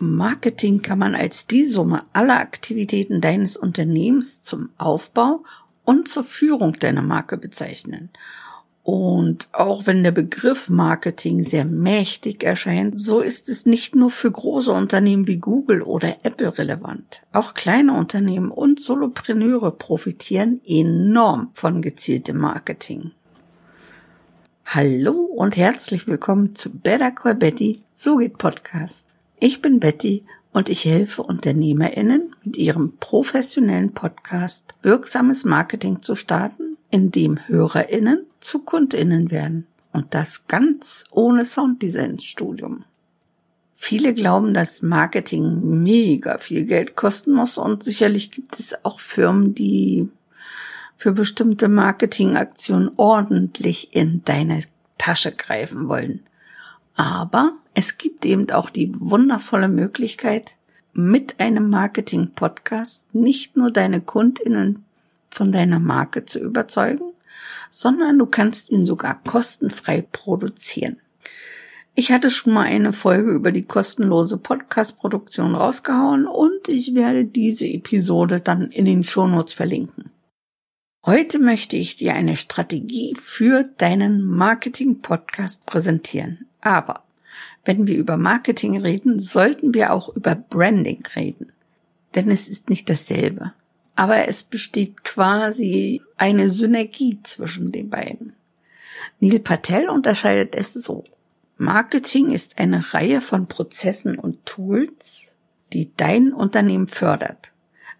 Marketing kann man als die Summe aller Aktivitäten deines Unternehmens zum Aufbau und zur Führung deiner Marke bezeichnen. Und auch wenn der Begriff Marketing sehr mächtig erscheint, so ist es nicht nur für große Unternehmen wie Google oder Apple relevant. Auch kleine Unternehmen und Solopreneure profitieren enorm von gezieltem Marketing. Hallo und herzlich willkommen zu Better Call Betty, so geht Podcast. Ich bin Betty und ich helfe UnternehmerInnen mit ihrem professionellen Podcast wirksames Marketing zu starten, indem HörerInnen zu KundInnen werden. Und das ganz ohne Sounddesign-Studium. Viele glauben, dass Marketing mega viel Geld kosten muss und sicherlich gibt es auch Firmen, die für bestimmte Marketingaktionen ordentlich in deine Tasche greifen wollen. Aber es gibt eben auch die wundervolle Möglichkeit, mit einem Marketing-Podcast nicht nur deine Kundinnen von deiner Marke zu überzeugen, sondern du kannst ihn sogar kostenfrei produzieren. Ich hatte schon mal eine Folge über die kostenlose Podcast-Produktion rausgehauen und ich werde diese Episode dann in den Shownotes verlinken. Heute möchte ich dir eine Strategie für deinen Marketing-Podcast präsentieren. Aber wenn wir über Marketing reden, sollten wir auch über Branding reden. Denn es ist nicht dasselbe. Aber es besteht quasi eine Synergie zwischen den beiden. Neil Patel unterscheidet es so. Marketing ist eine Reihe von Prozessen und Tools, die dein Unternehmen fördert.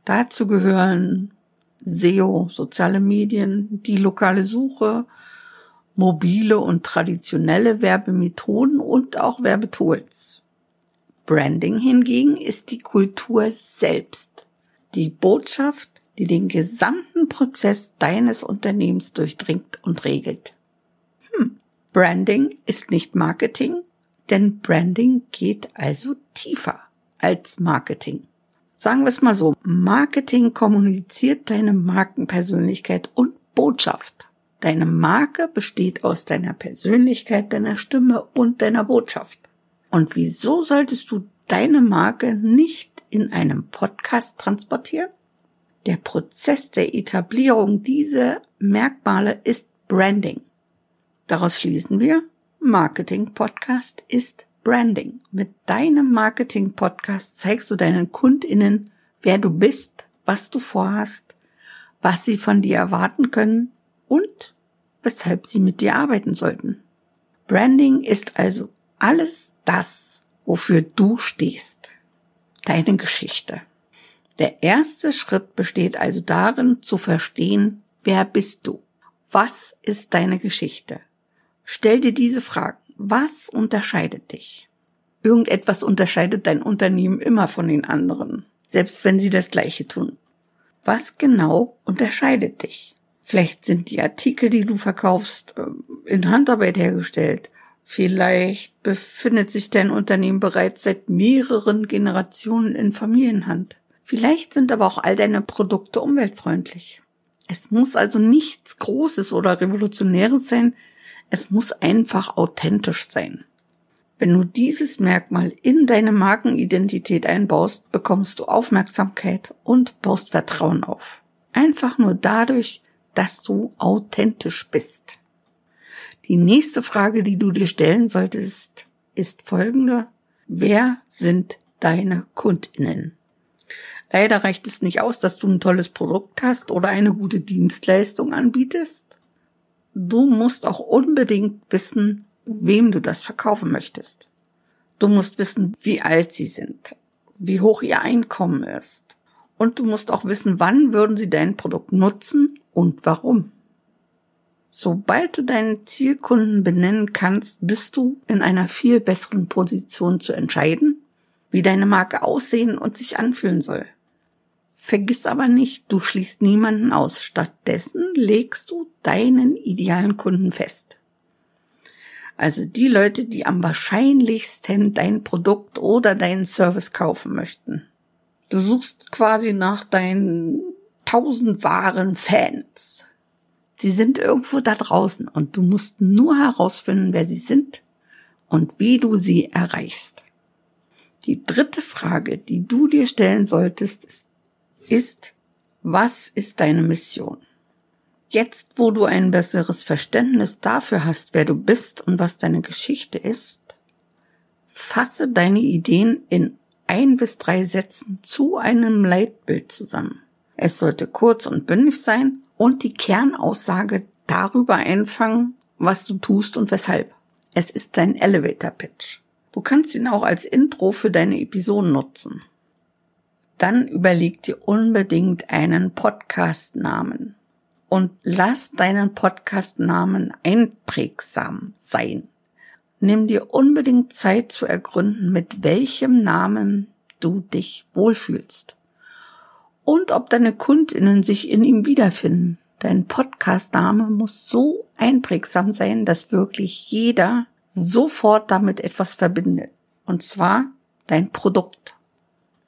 Dazu gehören SEO, soziale Medien, die lokale Suche, mobile und traditionelle Werbemethoden und auch Werbetools. Branding hingegen ist die Kultur selbst, die Botschaft, die den gesamten Prozess deines Unternehmens durchdringt und regelt. Hm. Branding ist nicht Marketing, denn Branding geht also tiefer als Marketing. Sagen wir es mal so, Marketing kommuniziert deine Markenpersönlichkeit und Botschaft. Deine Marke besteht aus deiner Persönlichkeit, deiner Stimme und deiner Botschaft. Und wieso solltest du deine Marke nicht in einem Podcast transportieren? Der Prozess der Etablierung dieser Merkmale ist Branding. Daraus schließen wir, Marketing-Podcast ist Branding. Mit deinem Marketing-Podcast zeigst du deinen KundInnen, wer du bist, was du vorhast, was sie von dir erwarten können und weshalb sie mit dir arbeiten sollten. Branding ist also alles das, wofür du stehst. Deine Geschichte. Der erste Schritt besteht also darin, zu verstehen, wer bist du? Was ist deine Geschichte? Stell dir diese Fragen. Was unterscheidet dich? Irgendetwas unterscheidet dein Unternehmen immer von den anderen, selbst wenn sie das Gleiche tun. Was genau unterscheidet dich? Vielleicht sind die Artikel, die du verkaufst, ähm, in Handarbeit hergestellt. Vielleicht befindet sich dein Unternehmen bereits seit mehreren Generationen in Familienhand. Vielleicht sind aber auch all deine Produkte umweltfreundlich. Es muss also nichts Großes oder Revolutionäres sein. Es muss einfach authentisch sein. Wenn du dieses Merkmal in deine Markenidentität einbaust, bekommst du Aufmerksamkeit und baust Vertrauen auf. Einfach nur dadurch, dass du authentisch bist. Die nächste Frage, die du dir stellen solltest, ist folgende. Wer sind deine Kundinnen? Leider reicht es nicht aus, dass du ein tolles Produkt hast oder eine gute Dienstleistung anbietest. Du musst auch unbedingt wissen, wem du das verkaufen möchtest. Du musst wissen, wie alt sie sind, wie hoch ihr Einkommen ist. Und du musst auch wissen, wann würden sie dein Produkt nutzen und warum. Sobald du deinen Zielkunden benennen kannst, bist du in einer viel besseren Position zu entscheiden, wie deine Marke aussehen und sich anfühlen soll. Vergiss aber nicht, du schließt niemanden aus. Stattdessen legst du deinen idealen Kunden fest. Also die Leute, die am wahrscheinlichsten dein Produkt oder deinen Service kaufen möchten. Du suchst quasi nach deinen tausend wahren Fans. Sie sind irgendwo da draußen und du musst nur herausfinden, wer sie sind und wie du sie erreichst. Die dritte Frage, die du dir stellen solltest, ist, was ist deine Mission? Jetzt, wo du ein besseres Verständnis dafür hast, wer du bist und was deine Geschichte ist, fasse deine Ideen in ein bis drei Sätzen zu einem Leitbild zusammen. Es sollte kurz und bündig sein und die Kernaussage darüber einfangen, was du tust und weshalb. Es ist dein Elevator Pitch. Du kannst ihn auch als Intro für deine Episoden nutzen. Dann überleg dir unbedingt einen Podcast-Namen und lass deinen Podcast-Namen einprägsam sein. Nimm dir unbedingt Zeit zu ergründen, mit welchem Namen du dich wohlfühlst. Und ob deine Kundinnen sich in ihm wiederfinden. Dein Podcast-Name muss so einprägsam sein, dass wirklich jeder sofort damit etwas verbindet. Und zwar dein Produkt.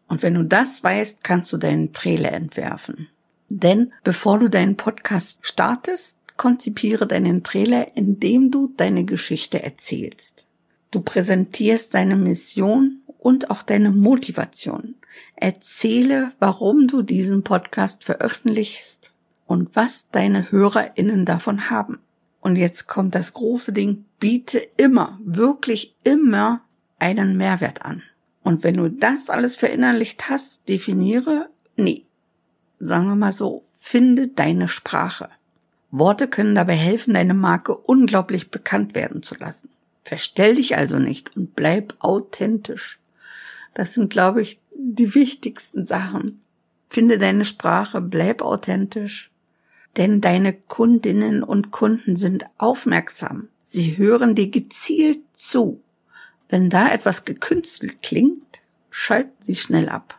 Und wenn du das weißt, kannst du deinen Trailer entwerfen. Denn bevor du deinen Podcast startest, konzipiere deinen Trailer, indem du deine Geschichte erzählst. Du präsentierst deine Mission und auch deine Motivation. Erzähle, warum du diesen Podcast veröffentlichst und was deine HörerInnen davon haben. Und jetzt kommt das große Ding, biete immer, wirklich immer einen Mehrwert an. Und wenn du das alles verinnerlicht hast, definiere, nee, sagen wir mal so, finde deine Sprache. Worte können dabei helfen, deine Marke unglaublich bekannt werden zu lassen. Verstell dich also nicht und bleib authentisch. Das sind, glaube ich, die wichtigsten Sachen. Finde deine Sprache, bleib authentisch, denn deine Kundinnen und Kunden sind aufmerksam. Sie hören dir gezielt zu. Wenn da etwas gekünstelt klingt, schalten sie schnell ab.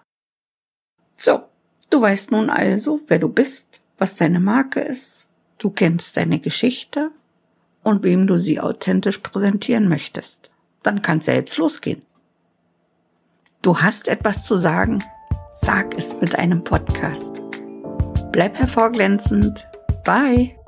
So, du weißt nun also, wer du bist, was deine Marke ist, du kennst deine Geschichte und wem du sie authentisch präsentieren möchtest. Dann kann's ja jetzt losgehen. Du hast etwas zu sagen? Sag es mit einem Podcast. Bleib hervorglänzend. Bye.